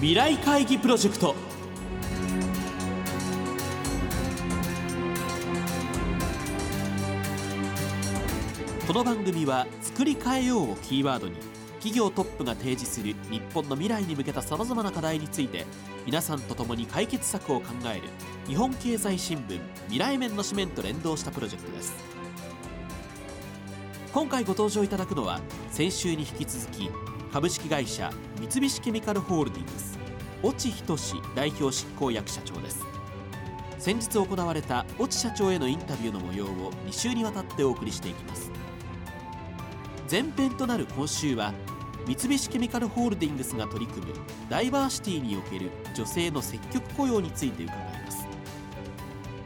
未来会議プロジェクト。この番組は「作り変えよう」をキーワードに企業トップが提示する日本の未来に向けたさまざまな課題について皆さんと共に解決策を考える日本経済新聞未来面の紙面と連動したプロジェクトです。今回ご登場いただくのは先週に引き続き株式会社三菱ケミカルホールディングス越智仁代表執行役社長です。先日行われた越智社長へのインタビューの模様を2週にわたってお送りしていきます。前編となる今週は三菱ケミカルホールディングスが取り組むダイバーシティにおける女性の積極雇用について伺います。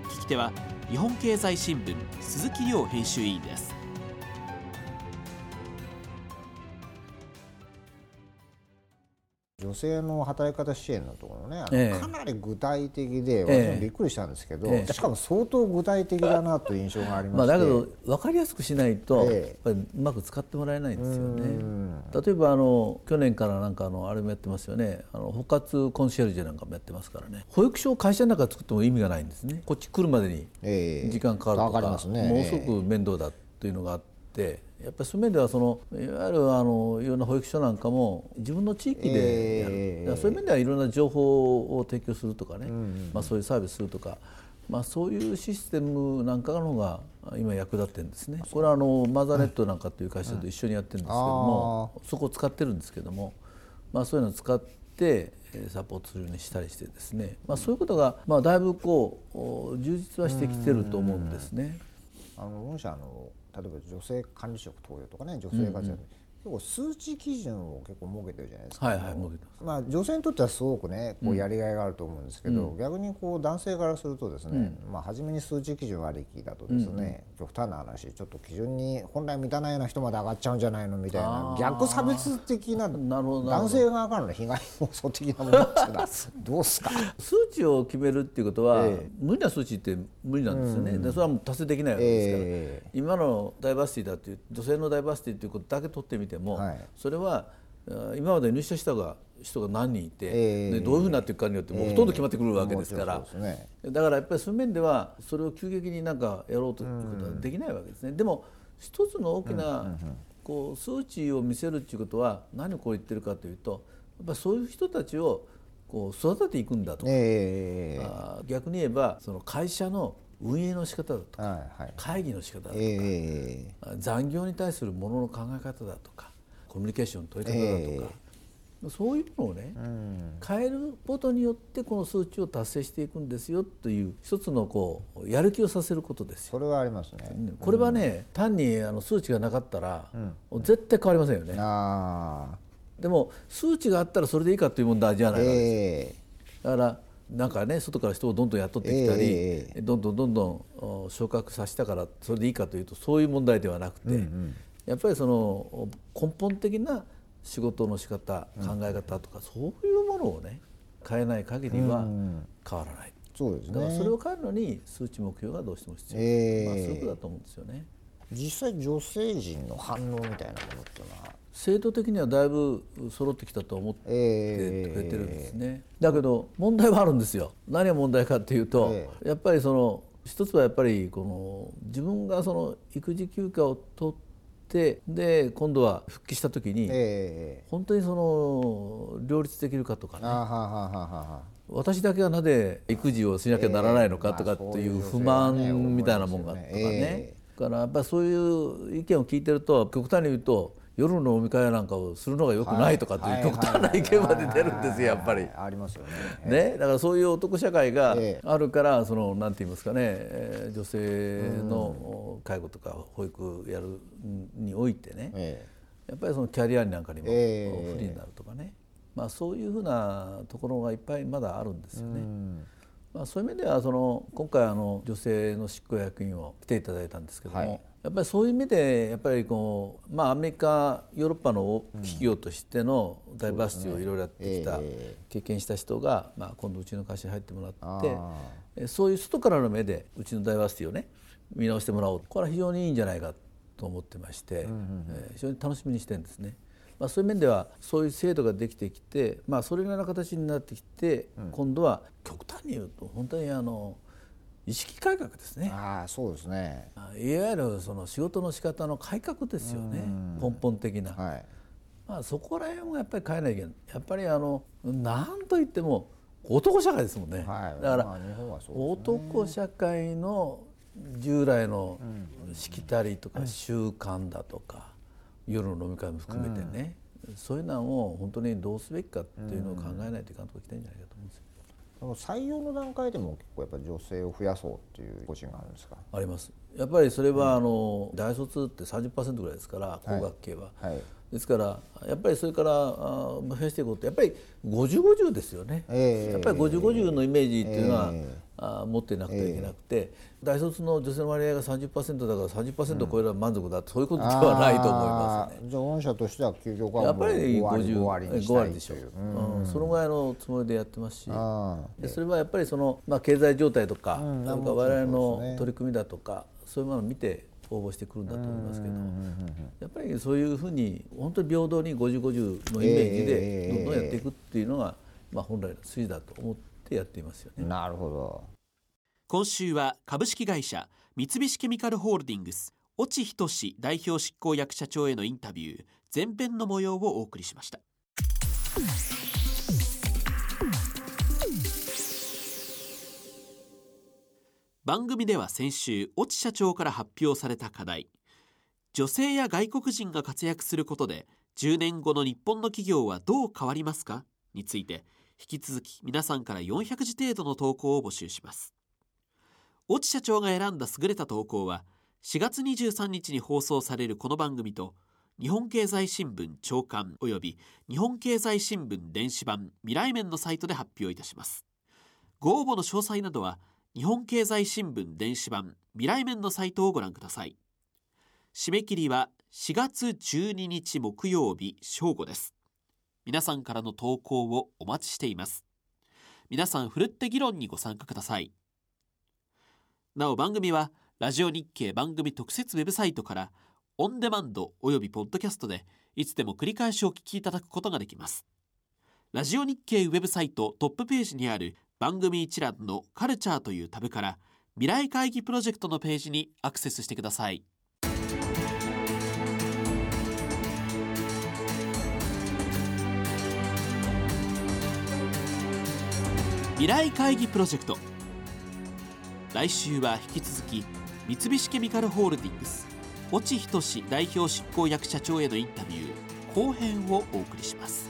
聞き手は日本経済新聞鈴木亮編集委員です。女性の働き方支援のところね、ええ。かなり具体的で、ええ。私もびっくりしたんですけど、ええ。しかも相当具体的だなという印象がありままあ、だけど分かりやすくしないと、えやっぱりうまく使ってもらえないんですようねん。例えばあの去年からなんかあのあれもやってますよね。あの保活コンシェルジュなんかもやってますからね。保育所を会社の中で作っても意味がないんですね。こっち来るまでにええ。時間かかるとかりますね。ものすごく面倒だというのがあってやっぱりそういう面ではそのいわゆるあのいろんな保育所なんかも自分の地域でやる、ええだからそういう面ではいろんな情報を提供するとかね、まあ、そういうサービスするとか、まあ、そういうシステムなんかの方が今役立ってるんですね。これはあのマザーネットなんかという会社と一緒にやってるんですけども、そこを使ってるんですけども、まあ、そういうのを使ってえーサポートするようにしたりしてですね、まあ、そういうことが、まあ、だいぶこうお充実はしてきてると思うんですね。あの御社あの例えば女性管理職登用とかね女性活躍、結構数値基準を結構設けてるじゃないですか、はいはい設けてまあ、女性にとってはすごくねこうやりがいがあると思うんですけど、逆にこう男性からするとですね、まあ、初めに数値基準ありきだとですね、極端な話ちょっと基準に本来満たないような人まで上がっちゃうんじゃないのみたいな逆差別的な男性側からの被害妄想的なものっていうのはどうすか？数値を決めるっていうことは、ええ。無理な数値って無理なんですよね、でそれはもう達成できないわけですから、え今のダイバーシティだっていう女性のダイバーシティということだけ取ってみても、はい。それはあ今まで入社したが人が何人いて、ええ。でどういうふうになっていくかによってもうほとんど決まってくるわけですから、もちろんそうですね。だからやっぱりそういう面ではそれを急激になんかやろうということはできないわけですね。でも一つの大きなこう数値を見せるっていうことは何をこう言ってるかというとやっぱりそういう人たちをこう育てていくんだと、えー逆に言えばその会社の運営の仕方だとかはいはい。会議の仕方だとか、ええ残業に対するものの考え方だとかコミュニケーションの取り方だとか、そういうのをね、変えることによってこの数値を達成していくんですよという一つのこうやる気をさせることですよ。それはありますね。これはね、単にあの数値がなかったら、絶対変わりませんよね。ああ、でも数値があったらそれでいいかという問題じゃないわけです。え。だからなんかね外から人をどんどん雇ってきたり、ええどんどんどんどんお昇格させたからそれでいいかというとそういう問題ではなくて、やっぱりそのお根本的な仕事の仕方、考え方とかそういうものをね変えない限りは変わらない。ーそうですだからね。それを変えるのに数値目標がどうしても必要、ええまあ、そういうことだと思うんですよね。実際女性陣の反応みたいなものっていうのは、制度的にはだいぶ揃ってきたと思ってえくれてるんですね、だけど問題はあるんですよ。何が問題かっていうと、えやっぱりその一つはやっぱりこの自分がその育児休暇を取ってで今度は復帰した時に、ええ本当にその両立できるかとかね。私だけはなぜ育児をしなきゃならないのかとかっていう不満みたいなもんがとかねからやっぱりそういう意見を聞いてると極端に言うと夜の飲み会なんかをするのがよくないとかっていう極端な意見まで出るんですよやっぱり。ありますよね。ね、だからそういう男社会がええ。あるからそのなんて言いますかねえー女性の介護とか保育やるにおいてねえやっぱりそのキャリアなんかにも不え。え利になるとかね、まあ、そういうふうなところがいっぱいまだあるんですよね。まあ、そういう意味ではその今回あの女性の執行役員を来ていただいたんですけども、はい。やっぱりそういう意味でやっぱりこう、まあ、アメリカヨーロッパの企業としてのダイバーシティをいろいろやってきた、え経験した人が、まあ、今度うちの会社に入ってもらってそういう外からの目でうちのダイバーシティをね見直してもらおう。これは非常にいいんじゃないかと思ってまして、えー非常に楽しみにしてるんですね。ままあ、そういう面ではそういう制度ができてきて、まあ、それなりの形になってきて、うん、今度は極端に言うと本当にあの意識改革ですね。あそうですね。いわゆるその仕事の仕方の改革ですよね。根本的な。はい、まあ、そこら辺もやっぱり変えないといけない。やっぱりあの何と言っても男社会ですもんね。はい、だから、まあね、男社会の従来のしきたりとか習慣だとか、夜の飲み会も含めてね、そういうのを本当にどうすべきかっていうのを考えないといかんといけないんじゃないかと思うんですよ。採用の段階でも結構やっぱ女性を増やそうっていう方針があるんですか？あります。やっぱりそれはあの、大卒って30%ぐらいですから工学系は、はい。はい、ですからやっぱりそれから増やしていこうってやっぱり5050ですよね、えー、やっぱり5050のイメージっていうのは、えーあ持ってなくてはいけなくて、大卒の女性の割合が30%だから30%超えれば満足だ、うん、そういうことではないと思いますね。じゃあ御社としては究極はやっぱり50 5割にしたいでしょう、うん、そのぐらいのつもりでやってますし。でそれはやっぱりその、まあ、経済状態とか,、うん、なんか我々の取り組みだとかそういうものを見て応募してくるんだと思いますけどやっぱりそういうふうに本当に平等に5050のイメージでどんどんやっていくっていうのが、まあ、本来の筋だと思ってやっていますよね。なるほど今週は株式会社三菱ケミカルホールディングス越智仁代表執行役社長へのインタビュー前編の模様をお送りしました。番組では先週越智社長から発表された課題。女性や外国人が活躍することで10年後の日本の企業はどう変わりますか？について引き続き皆さんから400字程度の投稿を募集します。越智社長が選んだ優れた投稿は4月23日に放送されるこの番組と日本経済新聞長官及び日本経済新聞電子版未来面のサイトで発表いたします。ご応募の詳細などは日本経済新聞電子版未来面のサイトをご覧ください。締め切りは4月12日木曜日正午です。皆さんからの投稿をお待ちしています。皆さんふるって議論にご参加ください。なお番組はラジオ日経番組特設ウェブサイトからオンデマンドおよびポッドキャストでいつでも繰り返しお聞きいただくことができます。ラジオ日経ウェブサイトトップページにある番組一覧のカルチャーというタブから未来会議プロジェクトのページにアクセスしてください。未来会議プロジェクト来週は引き続き三菱ケミカルホールディングス越智仁代表執行役社長へのインタビュー後編をお送りします。